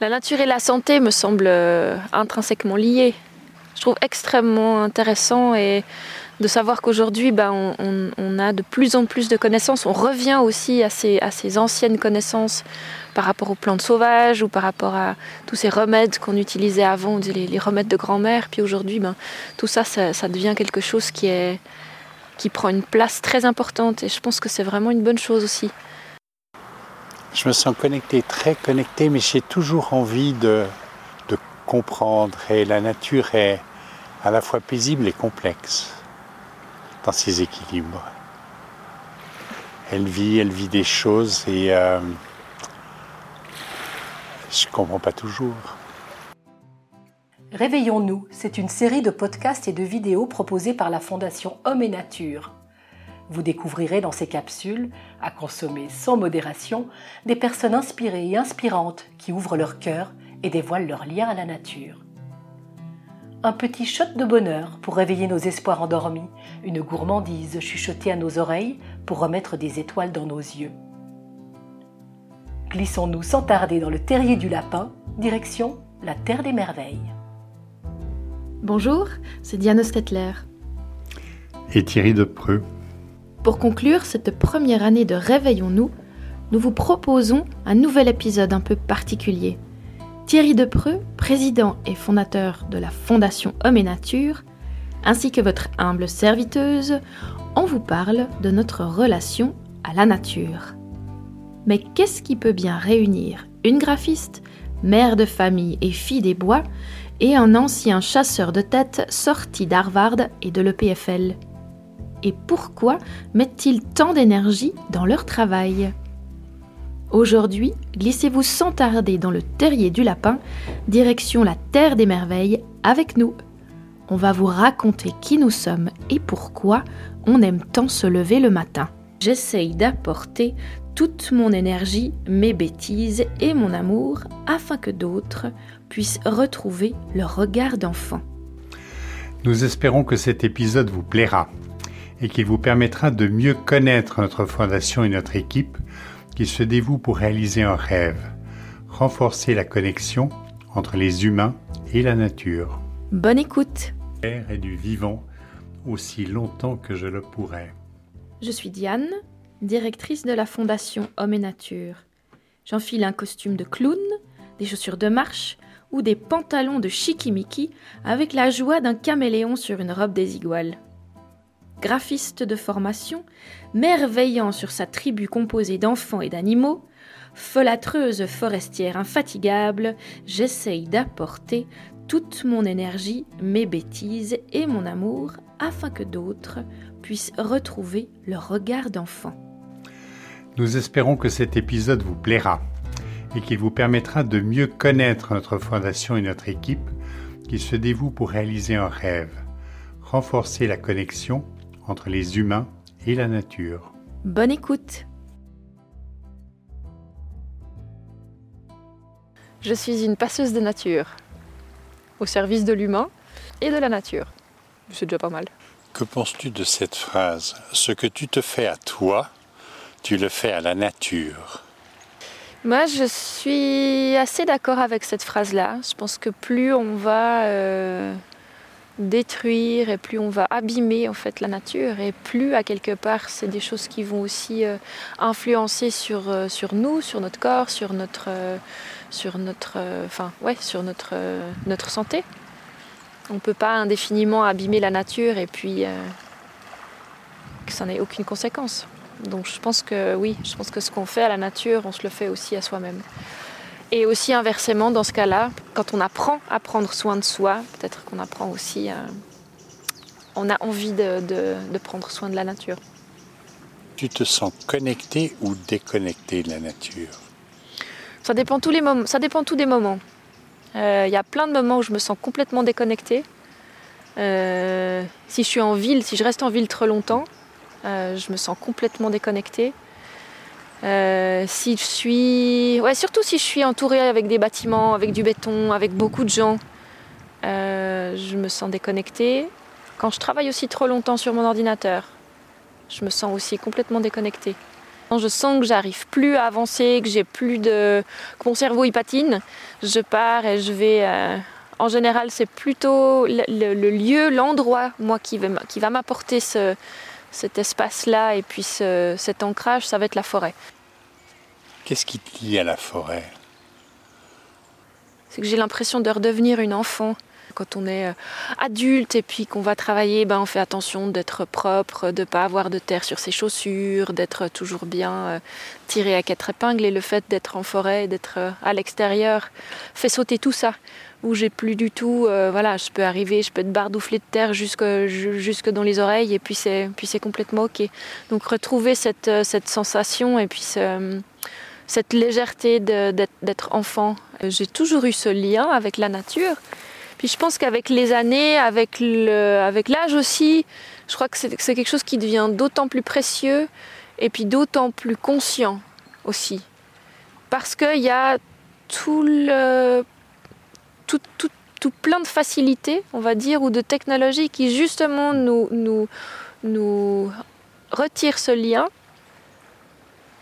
La nature et la santé me semblent euh, intrinsèquement liées. Je trouve extrêmement intéressant de savoir qu'aujourd'hui, ben, on, a de plus en plus de connaissances. On revient aussi à ces, anciennes connaissances par rapport aux plantes sauvages ou par rapport à tous ces remèdes qu'on utilisait avant, les, remèdes de grand-mère. Puis aujourd'hui, ben, tout ça, ça, ça, devient quelque chose qui, qui prend une place très importante. Et je pense que c'est vraiment une bonne chose aussi. Je me sens connecté, très connecté, mais j'ai toujours envie de, de comprendre. Et la nature est à la fois paisible et complexe dans ses équilibres. Elle vit, elle vit des choses et euh, je ne comprends pas toujours. Réveillons-nous, c'est une série de podcasts et de vidéos proposées par la Fondation Homme et Nature. Vous découvrirez dans ces capsules, à consommer sans modération, des personnes inspirées et inspirantes qui ouvrent leur cœur et dévoilent leur lien à la nature. Un petit shot de bonheur pour réveiller nos espoirs endormis, une gourmandise chuchotée à nos oreilles pour remettre des étoiles dans nos yeux. Glissons-nous sans tarder dans le terrier du lapin, direction la Terre des Merveilles. Bonjour, c'est Diane Stetler. Et Thierry Depreux. Pour conclure cette première année de Réveillons-nous, nous vous proposons un nouvel épisode un peu particulier. Thierry Depreux, président et fondateur de la Fondation Homme et Nature, ainsi que votre humble serviteuse, on vous parle de notre relation à la nature. Mais qu'est-ce qui peut bien réunir une graphiste, mère de famille et fille des bois, et un ancien chasseur de tête sorti d'Harvard et de l'EPFL et pourquoi mettent-ils tant d'énergie dans leur travail? Aujourd'hui, glissez-vous sans tarder dans le terrier du lapin, direction la Terre des Merveilles, avec nous. On va vous raconter qui nous sommes et pourquoi on aime tant se lever le matin. J'essaye d'apporter toute mon énergie, mes bêtises et mon amour afin que d'autres puissent retrouver leur regard d'enfant. Nous espérons que cet épisode vous plaira et qu'il vous permettra de mieux connaître notre fondation et notre équipe qui se dévoue pour réaliser un rêve, renforcer la connexion entre les humains et la nature. Bonne écoute et du vivant aussi longtemps que je le pourrai. Je suis Diane, directrice de la Fondation Homme et Nature. J'enfile un costume de clown, des chaussures de marche ou des pantalons de chikimiki avec la joie d'un caméléon sur une robe des iguales graphiste de formation, merveillant sur sa tribu composée d'enfants et d'animaux, folâtreuse forestière infatigable, j'essaye d'apporter toute mon énergie, mes bêtises et mon amour afin que d'autres puissent retrouver leur regard d'enfant. Nous espérons que cet épisode vous plaira et qu'il vous permettra de mieux connaître notre fondation et notre équipe qui se dévoue pour réaliser un rêve, renforcer la connexion entre les humains et la nature. Bonne écoute Je suis une passeuse de nature, au service de l'humain et de la nature. C'est déjà pas mal. Que penses-tu de cette phrase Ce que tu te fais à toi, tu le fais à la nature. Moi, je suis assez d'accord avec cette phrase-là. Je pense que plus on va euh, détruire et plus on va abîmer en fait la nature et plus à quelque part c'est des choses qui vont aussi euh, influencer sur, euh, sur nous, sur notre corps, sur notre euh, sur notre enfin sur notre notre santé. On peut pas indéfiniment abîmer la nature et puis que ça n'ait aucune conséquence. Donc je pense que oui, je pense que ce qu'on fait à la nature, on se le fait aussi à soi-même. Et aussi inversement, dans ce cas-là, quand on apprend à prendre soin de soi, peut-être qu'on apprend aussi, euh, on a envie de, prendre soin de la nature. Tu te sens connecté ou déconnecté de la nature? Ça dépend tous les moments. Ça dépend tous des moments. Euh, il y a plein de moments où je me sens complètement déconnectée. Euh, si je suis en ville, si je reste en ville trop longtemps, je me sens complètement déconnectée. Euh, si je suis, ouais, surtout si je suis entourée avec des bâtiments, avec du béton, avec beaucoup de gens, euh, je me sens déconnectée. Quand je travaille aussi trop longtemps sur mon ordinateur, je me sens aussi complètement déconnectée. Je sens que j'arrive plus à avancer, que j'ai plus de. que mon cerveau y patine. Je pars et je vais. Euh, en général, c'est plutôt le, lieu, l'endroit, moi, qui va m'apporter ce, cet espace-là et puis cet ancrage, ça va être la forêt. Qu'est-ce qui te lie à la forêt? C'est que j'ai l'impression de redevenir une enfant. Quand on est euh, adulte et puis qu'on va travailler, ben on fait attention d'être propre, de ne pas avoir de terre sur ses chaussures, d'être toujours bien euh, tiré à quatre épingles. Et le fait d'être en forêt, d'être euh, à l'extérieur, fait sauter tout ça. Où j'ai plus du tout, voilà, je peux arriver, je peux être bardouflé de terre jusque, jusque dans les oreilles et puis c'est, puis c'est complètement ok. Donc retrouver cette, cette sensation et puis cette légèreté d'être enfant. J'ai toujours eu ce lien avec la nature. Puis je pense qu'avec les années, avec l'âge aussi, je crois que c'est quelque chose qui devient d'autant plus précieux et puis d'autant plus conscient aussi. Parce qu'il y a tout, le, tout, tout, tout, plein de facilités, on va dire, ou de technologies qui justement nous, nous, nous retirent ce lien.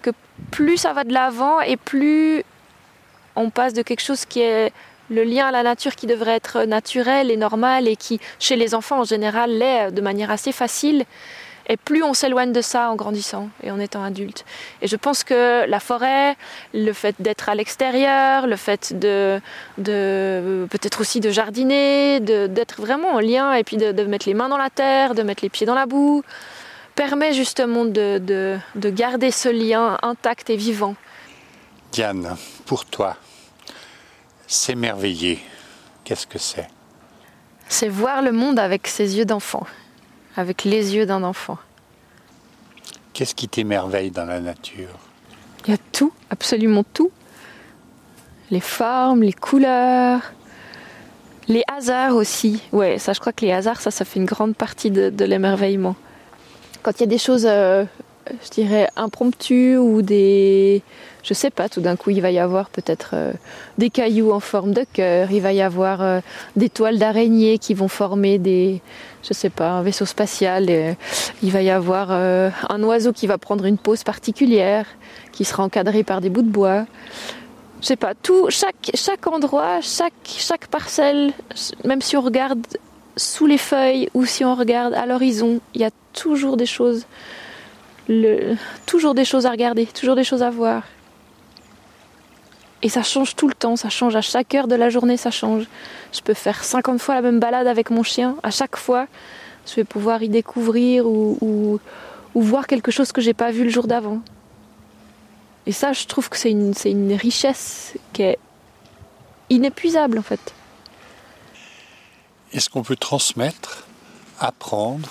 Que plus ça va de l'avant et plus on passe de quelque chose qui est le lien à la nature qui devrait être naturel et normal et qui, chez les enfants en général, l'est de manière assez facile. Et plus on s'éloigne de ça en grandissant et en étant adulte. Et je pense que la forêt, le fait d'être à l'extérieur, le fait de, de peut-être aussi de jardiner, d'être vraiment en lien et puis de, mettre les mains dans la terre, de mettre les pieds dans la boue, permet justement de, de garder ce lien intact et vivant. Diane, pour toi, S'émerveiller, qu'est-ce que c'est? C'est voir le monde avec ses yeux d'enfant, avec les yeux d'un enfant. Qu'est-ce qui t'émerveille dans la nature? Il y a tout, absolument tout. Les formes, les couleurs, les hasards aussi. Ouais, ça je crois que les hasards, ça, ça fait une grande partie de, l'émerveillement. Quand il y a des choses, euh, je dirais, impromptues ou des je sais pas, tout d'un coup il va y avoir peut-être euh, des cailloux en forme de cœur, il va y avoir euh, des toiles d'araignée qui vont former des, je sais pas, un vaisseau spatial, euh, il va y avoir un oiseau qui va prendre une pose particulière, qui sera encadré par des bouts de bois. Je sais pas, tout, chaque, chaque endroit, chaque, chaque parcelle, même si on regarde sous les feuilles ou si on regarde à l'horizon, il y a toujours des choses, toujours des choses à regarder, toujours des choses à voir. Et ça change tout le temps, ça change à chaque heure de la journée, ça change. Je peux faire 50 fois la même balade avec mon chien. À chaque fois, je vais pouvoir y découvrir ou, voir quelque chose que j'ai pas vu le jour d'avant. Et ça, je trouve que c'est une, richesse qui est inépuisable en fait. Est-ce qu'on peut transmettre, apprendre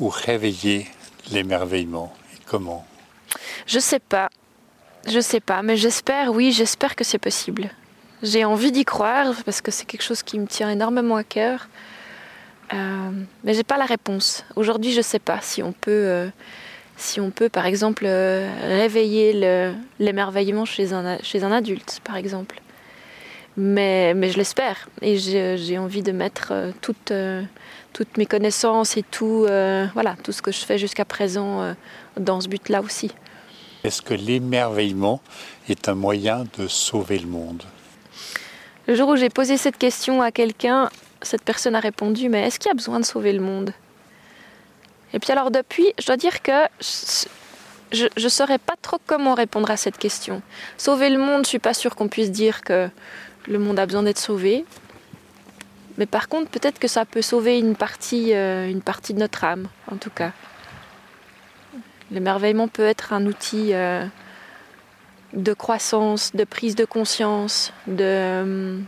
ou réveiller l'émerveillement? Comment Je sais pas. Je sais pas, mais j'espère, oui, j'espère que c'est possible. J'ai envie d'y croire parce que c'est quelque chose qui me tient énormément à cœur. Euh, mais j'ai pas la réponse. Aujourd'hui, je sais pas si on peut, euh, si on peut, par exemple, euh, réveiller l'émerveillement chez un, chez un adulte, par exemple. Mais, mais je l'espère et j'ai envie de mettre toutes, toutes mes connaissances et tout, voilà, tout ce que je fais jusqu'à présent dans ce but-là aussi. Est-ce que l'émerveillement est un moyen de sauver le monde? Le jour où j'ai posé cette question à quelqu'un, cette personne a répondu Mais est-ce qu'il y a besoin de sauver le monde? Et puis alors depuis, je dois dire que je ne saurais pas trop comment répondre à cette question. Sauver le monde, je suis pas sûre qu'on puisse dire que le monde a besoin d'être sauvé. Mais par contre, peut-être que ça peut sauver une partie, euh, une partie de notre âme, en tout cas. L'émerveillement peut être un outil euh, de croissance, de prise de conscience, de euh,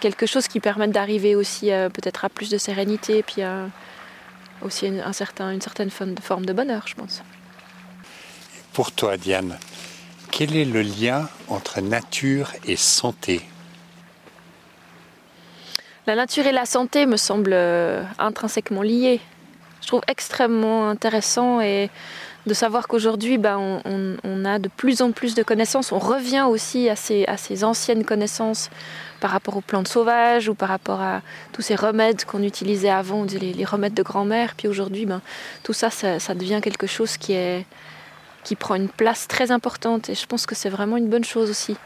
quelque chose qui permette d'arriver aussi peut-être à plus de sérénité et puis aussi une, un certain, une certaine forme de bonheur, je pense. Pour toi, Diane, quel est le lien entre nature et santé? La nature et la santé me semblent intrinsèquement liées je trouve extrêmement intéressant de savoir qu'aujourd'hui, ben, on, a de plus en plus de connaissances. On revient aussi à ces, anciennes connaissances par rapport aux plantes sauvages ou par rapport à tous ces remèdes qu'on utilisait avant, les, remèdes de grand-mère. Puis aujourd'hui, ben, tout ça, ça, devient quelque chose qui est qui prend une place très importante et je pense que c'est vraiment une bonne chose aussi.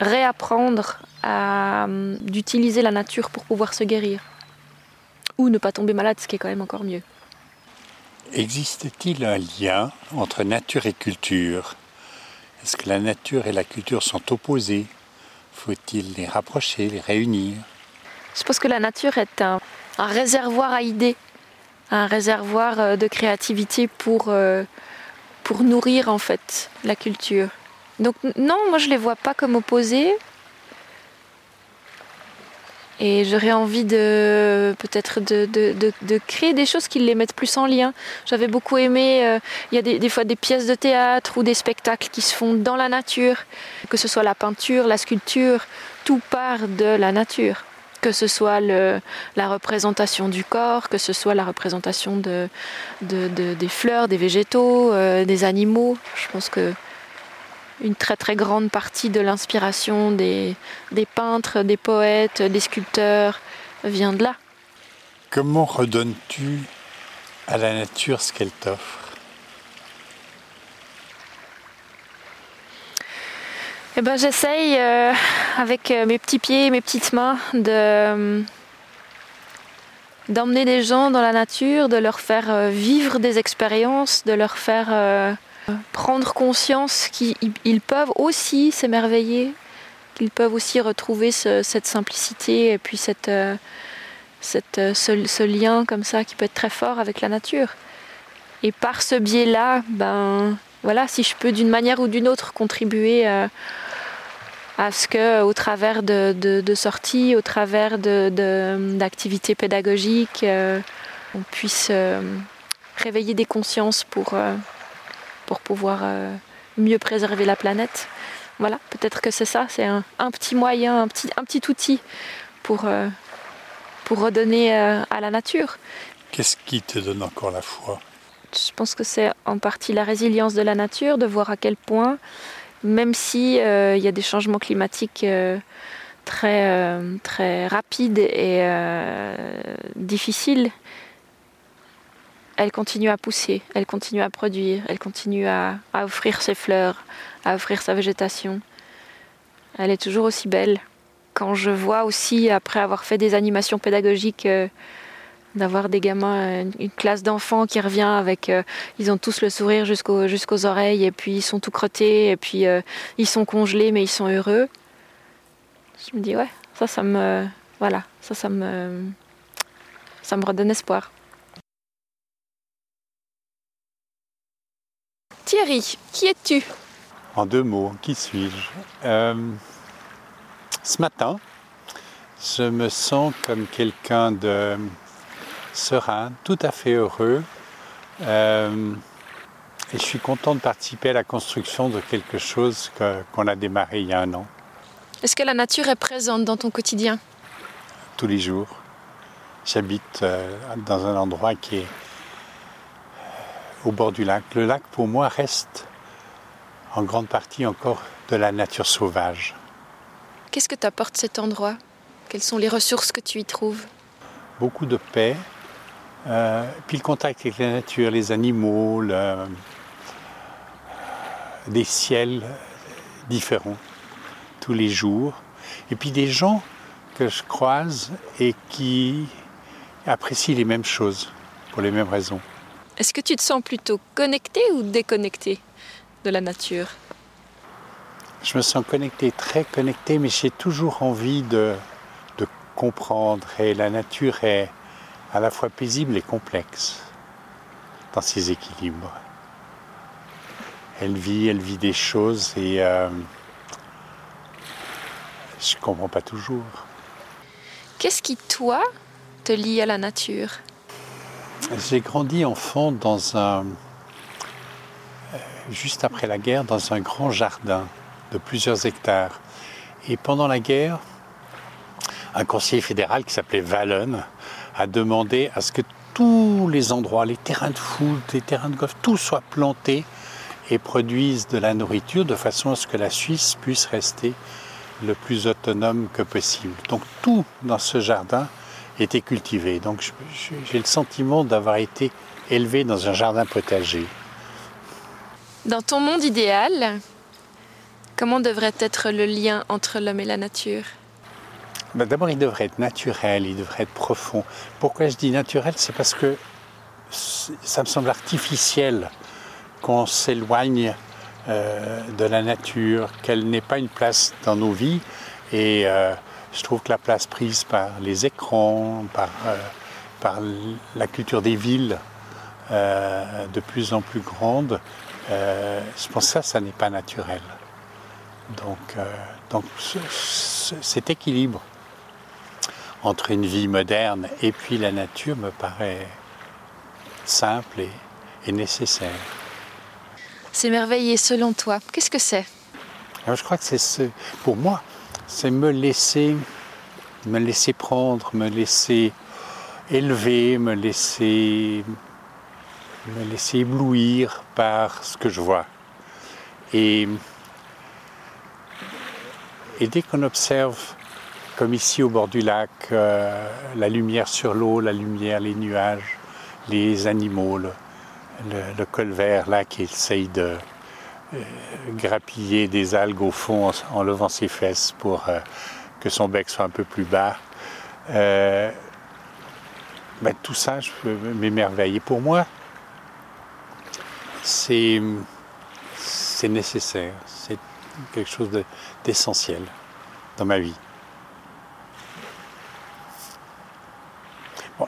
Réapprendre à d'utiliser la nature pour pouvoir se guérir ou ne pas tomber malade, ce qui est quand même encore mieux. Existe-t-il un lien entre nature et culture? Est-ce que la nature et la culture sont opposées? Faut-il les rapprocher, les réunir? Je pense que la nature est un, réservoir à idées, un réservoir euh, de créativité pour, euh, pour nourrir en fait la culture. Donc non, moi je les vois pas comme opposées. Et j'aurais envie de peut-être de, de, créer des choses qui les mettent plus en lien. J'avais beaucoup aimé, euh, il y a des, fois des pièces de théâtre ou des spectacles qui se font dans la nature, que ce soit la peinture, la sculpture, tout part de la nature. Que ce soit la représentation du corps, que ce soit la représentation de, des fleurs, des végétaux, euh, des animaux. Je pense que une très très grande partie de l'inspiration des, des, peintres, des poètes, des sculpteurs vient de là. Comment redonnes-tu à la nature ce qu'elle t'offre? Eh ben, J'essaye euh, avec euh, mes petits pieds et mes petites mains de, euh, d'emmener des gens dans la nature, de leur faire vivre des expériences, de leur faire prendre conscience qu'ils peuvent aussi s'émerveiller, qu'ils peuvent aussi retrouver cette simplicité et puis cette, euh, euh, ce, lien comme ça qui peut être très fort avec la nature. Et par ce biais-là, ben voilà, si je peux d'une manière ou d'une autre contribuer à, euh, à ce que, au travers de, de, sorties, au travers d'activités pédagogiques, on puisse réveiller des consciences pour pour pouvoir euh, mieux préserver la planète. Voilà, peut-être que c'est ça, c'est un, petit moyen, un petit, un petit outil pour, euh, pour redonner euh, à la nature. Qu'est-ce qui te donne encore la foi? Je pense que c'est en partie la résilience de la nature, de voir à quel point, même si il y a des changements climatiques très, très rapides et difficiles, elle continue à pousser, elle continue à produire, elle continue à, offrir ses fleurs, à offrir sa végétation. Elle est toujours aussi belle. Quand je vois aussi, après avoir fait des animations pédagogiques, euh, d'avoir des gamins, une, classe d'enfants qui revient avec, euh, ils ont tous le sourire jusqu'aux oreilles et puis ils sont tout crottés et puis euh, ils sont congelés mais ils sont heureux. Je me dis ouais, ça, ça me, voilà, ça, ça me, ça me redonne espoir. Thierry, qui es-tu? En deux mots, qui suis-je? Euh, Ce matin, je me sens comme quelqu'un de serein, tout à fait heureux. Euh, et je suis content de participer à la construction de quelque chose qu'on a démarré il y a un an. Est-ce que la nature est présente dans ton quotidien? Tous les jours. J'habite euh, dans un endroit qui est au bord du lac. Le lac, pour moi, reste en grande partie encore de la nature sauvage. Qu'est-ce que t'apporte cet endroit? Quelles sont les ressources que tu y trouves? Beaucoup de paix, euh, puis le contact avec la nature, les animaux, des ciels différents tous les jours, et puis des gens que je croise et qui apprécient les mêmes choses pour les mêmes raisons. Est-ce que tu te sens plutôt connecté ou déconnecté de la nature? Je me sens connecté, très connecté, mais j'ai toujours envie de, comprendre. Et la nature est à la fois paisible et complexe dans ses équilibres. Elle vit, elle vit des choses et euh, je ne comprends pas toujours. Qu'est-ce qui, toi, te lie à la nature? J'ai grandi enfant dans un, euh, juste après la guerre, dans un grand jardin de plusieurs hectares. Et pendant la guerre, un conseiller fédéral qui s'appelait Wallen a demandé à ce que tous les endroits, les terrains de foot, les terrains de golf, tout soit planté et produisent de la nourriture de façon à ce que la Suisse puisse rester le plus autonome que possible. Donc tout dans ce jardin était cultivé. Donc j'ai le sentiment d'avoir été élevé dans un jardin potager. Dans ton monde idéal, comment devrait être le lien entre l'homme et la nature? Ben, D'abord, il devrait être naturel, il devrait être profond. Pourquoi je dis naturel? C'est parce que ça me semble artificiel qu'on s'éloigne euh, de la nature, qu'elle n'ait pas une place dans nos vies. Et euh, je trouve que la place prise par les écrans, par, euh, par la culture des villes de plus en plus grande, je pense que ça, ça n'est pas naturel. Donc, donc cet équilibre entre une vie moderne et puis la nature me paraît simple et, nécessaire. S'émerveiller selon toi, qu'est-ce que c'est? Je crois que c'est ce, pour moi, c'est me laisser, me laisser prendre, me laisser élever, me laisser, me laisser éblouir par ce que je vois. Et, dès qu'on observe, comme ici au bord du lac, euh, la lumière sur l'eau, la lumière, les nuages, les animaux, le, le, colvert là qui essaye de grappiller des algues au fond en, levant ses fesses pour euh, que son bec soit un peu plus bas. Euh, ben, tout ça, je peux m'émerveiller. Pour moi, c'est nécessaire, c'est quelque chose d'essentiel dans ma vie.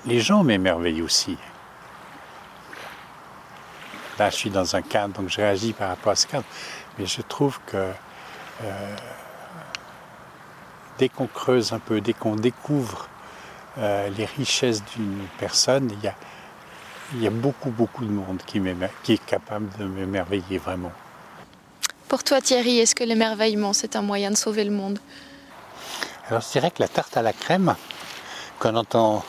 les gens m'émerveillent aussi. Là, je suis dans un cadre, donc je réagis par rapport à ce cadre. Mais je trouve que euh, dès qu'on creuse un peu, dès qu'on découvre euh, les richesses d'une personne, il y a, il y a beaucoup, beaucoup de monde qui, qui est capable de m'émerveiller vraiment. Pour toi, Thierry, est-ce que l'émerveillement, c'est un moyen de sauver le monde? Alors, je dirais que la tarte à la crème, qu'on entend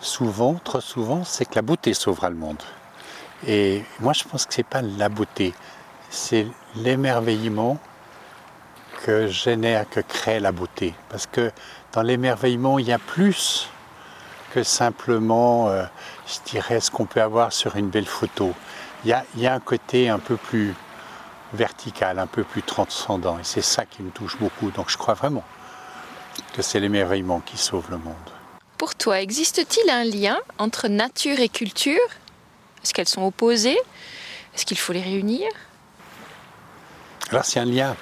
souvent, trop souvent, c'est que la beauté sauvera le monde. Et moi, je pense que ce n'est pas la beauté, c'est l'émerveillement que génère, que crée la beauté. Parce que dans l'émerveillement, il y a plus que simplement, euh, je dirais, ce qu'on peut avoir sur une belle photo. Il y, a, il y a un côté un peu plus vertical, un peu plus transcendant. Et c'est ça qui me touche beaucoup. Donc je crois vraiment que c'est l'émerveillement qui sauve le monde. Pour toi, existe-t-il un lien entre nature et culture? Est-ce qu'elles sont opposées? Est-ce qu'il faut les réunir? Alors c'est un lien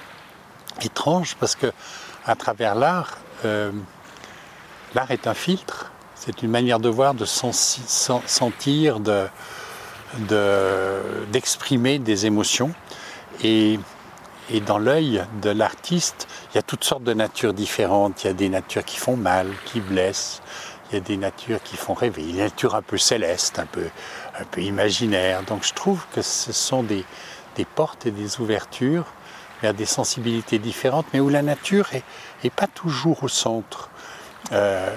étrange parce que à travers l'art, euh, l'art est un filtre. C'est une manière de voir, de sentir, d'exprimer des émotions. Et, et dans l'œil de l'artiste, il y a toutes sortes de natures différentes. Il y a des natures qui font mal, qui blessent. Il y a des natures qui font rêver. Il y des natures un peu célestes, un peu, un peu imaginaire. Donc je trouve que ce sont des, portes et des ouvertures vers des sensibilités différentes, mais où la nature n'est pas toujours au centre. Euh,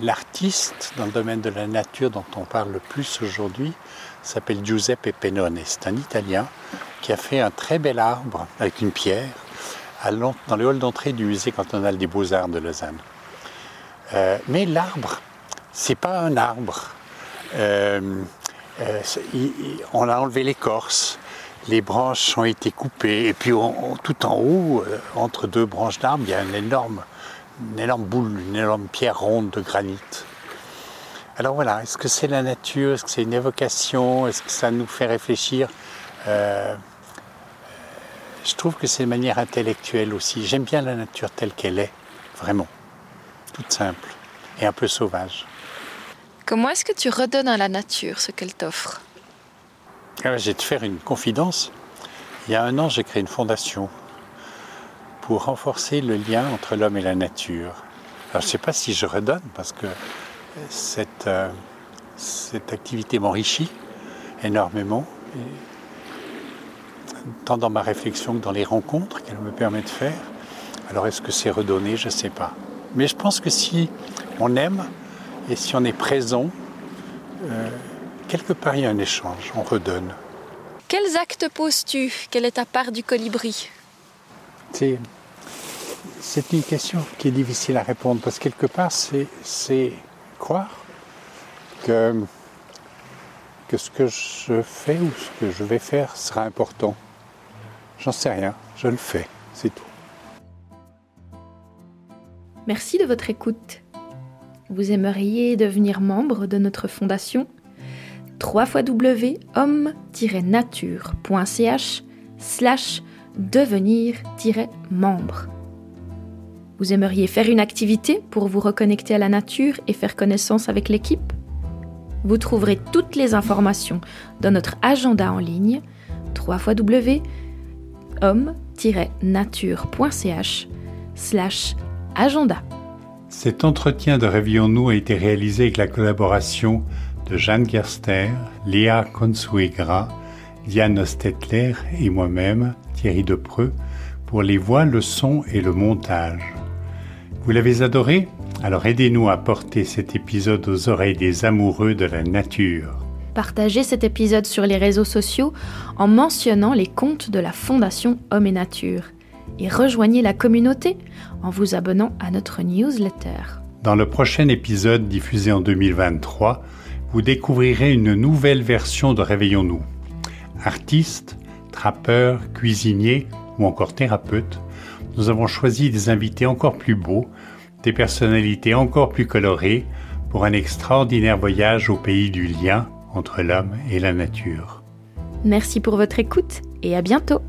l'artiste dans le domaine de la nature dont on parle le plus aujourd'hui s'appelle Giuseppe Pennone. C'est un Italien qui a fait un très bel arbre avec une pierre dans le hall d'entrée du musée cantonal des beaux-arts de Lausanne. Euh, mais l'arbre, c'est pas un arbre. Euh, euh, on a enlevé l'écorce, les branches ont été coupées, et puis tout en haut, euh, entre deux branches d'arbre, il y a une énorme, une énorme boule, une énorme pierre ronde de granit. Alors voilà, est-ce que c'est la nature, est-ce que c'est une évocation, est-ce que ça nous fait réfléchir euh, Je trouve que c'est une manière intellectuelle aussi. J'aime bien la nature telle qu'elle est, vraiment, toute simple et un peu sauvage. Comment est-ce que tu redonnes à la nature ce qu'elle t'offre? Ah, Je vais te faire une confidence. Il y a un an, j'ai créé une fondation pour renforcer le lien entre l'homme et la nature. Alors, je ne sais pas si je redonne parce que cette, euh, cette activité m'enrichit énormément, tant dans ma réflexion que dans les rencontres qu'elle me permet de faire. Alors, est-ce que c'est redonné? Je ne sais pas. Mais je pense que si on aime, et si on est présent, euh, quelque part il y a un échange, on redonne. Quels actes poses-tu? Quelle est ta part du colibri? C'est une question qui est difficile à répondre parce que quelque part c'est croire que, que ce que je fais ou ce que je vais faire sera important. J'en sais rien, je le fais, c'est tout. Merci de votre écoute. Vous aimeriez devenir membre de notre fondation? www.homme-nature.ch slash devenir-membre. Vous aimeriez faire une activité pour vous reconnecter à la nature et faire connaissance avec l'équipe? Vous trouverez toutes les informations dans notre agenda en ligne www.homme-nature.ch slash agenda. Cet entretien de Réveillons-nous a été réalisé avec la collaboration de Jeanne Gerster, Léa Consuegra, Diane Ostetler et moi-même, Thierry Depreux, pour les voix, le son et le montage. Vous l'avez adoré? Alors aidez-nous à porter cet épisode aux oreilles des amoureux de la nature. Partagez cet épisode sur les réseaux sociaux en mentionnant les comptes de la Fondation Homme et Nature. Et rejoignez la communauté en vous abonnant à notre newsletter. Dans le prochain épisode diffusé en 2023, vous découvrirez une nouvelle version de Réveillons-nous. Artistes, trappeurs, cuisiniers ou encore thérapeutes, nous avons choisi des invités encore plus beaux, des personnalités encore plus colorées pour un extraordinaire voyage au pays du lien entre l'homme et la nature. Merci pour votre écoute et à bientôt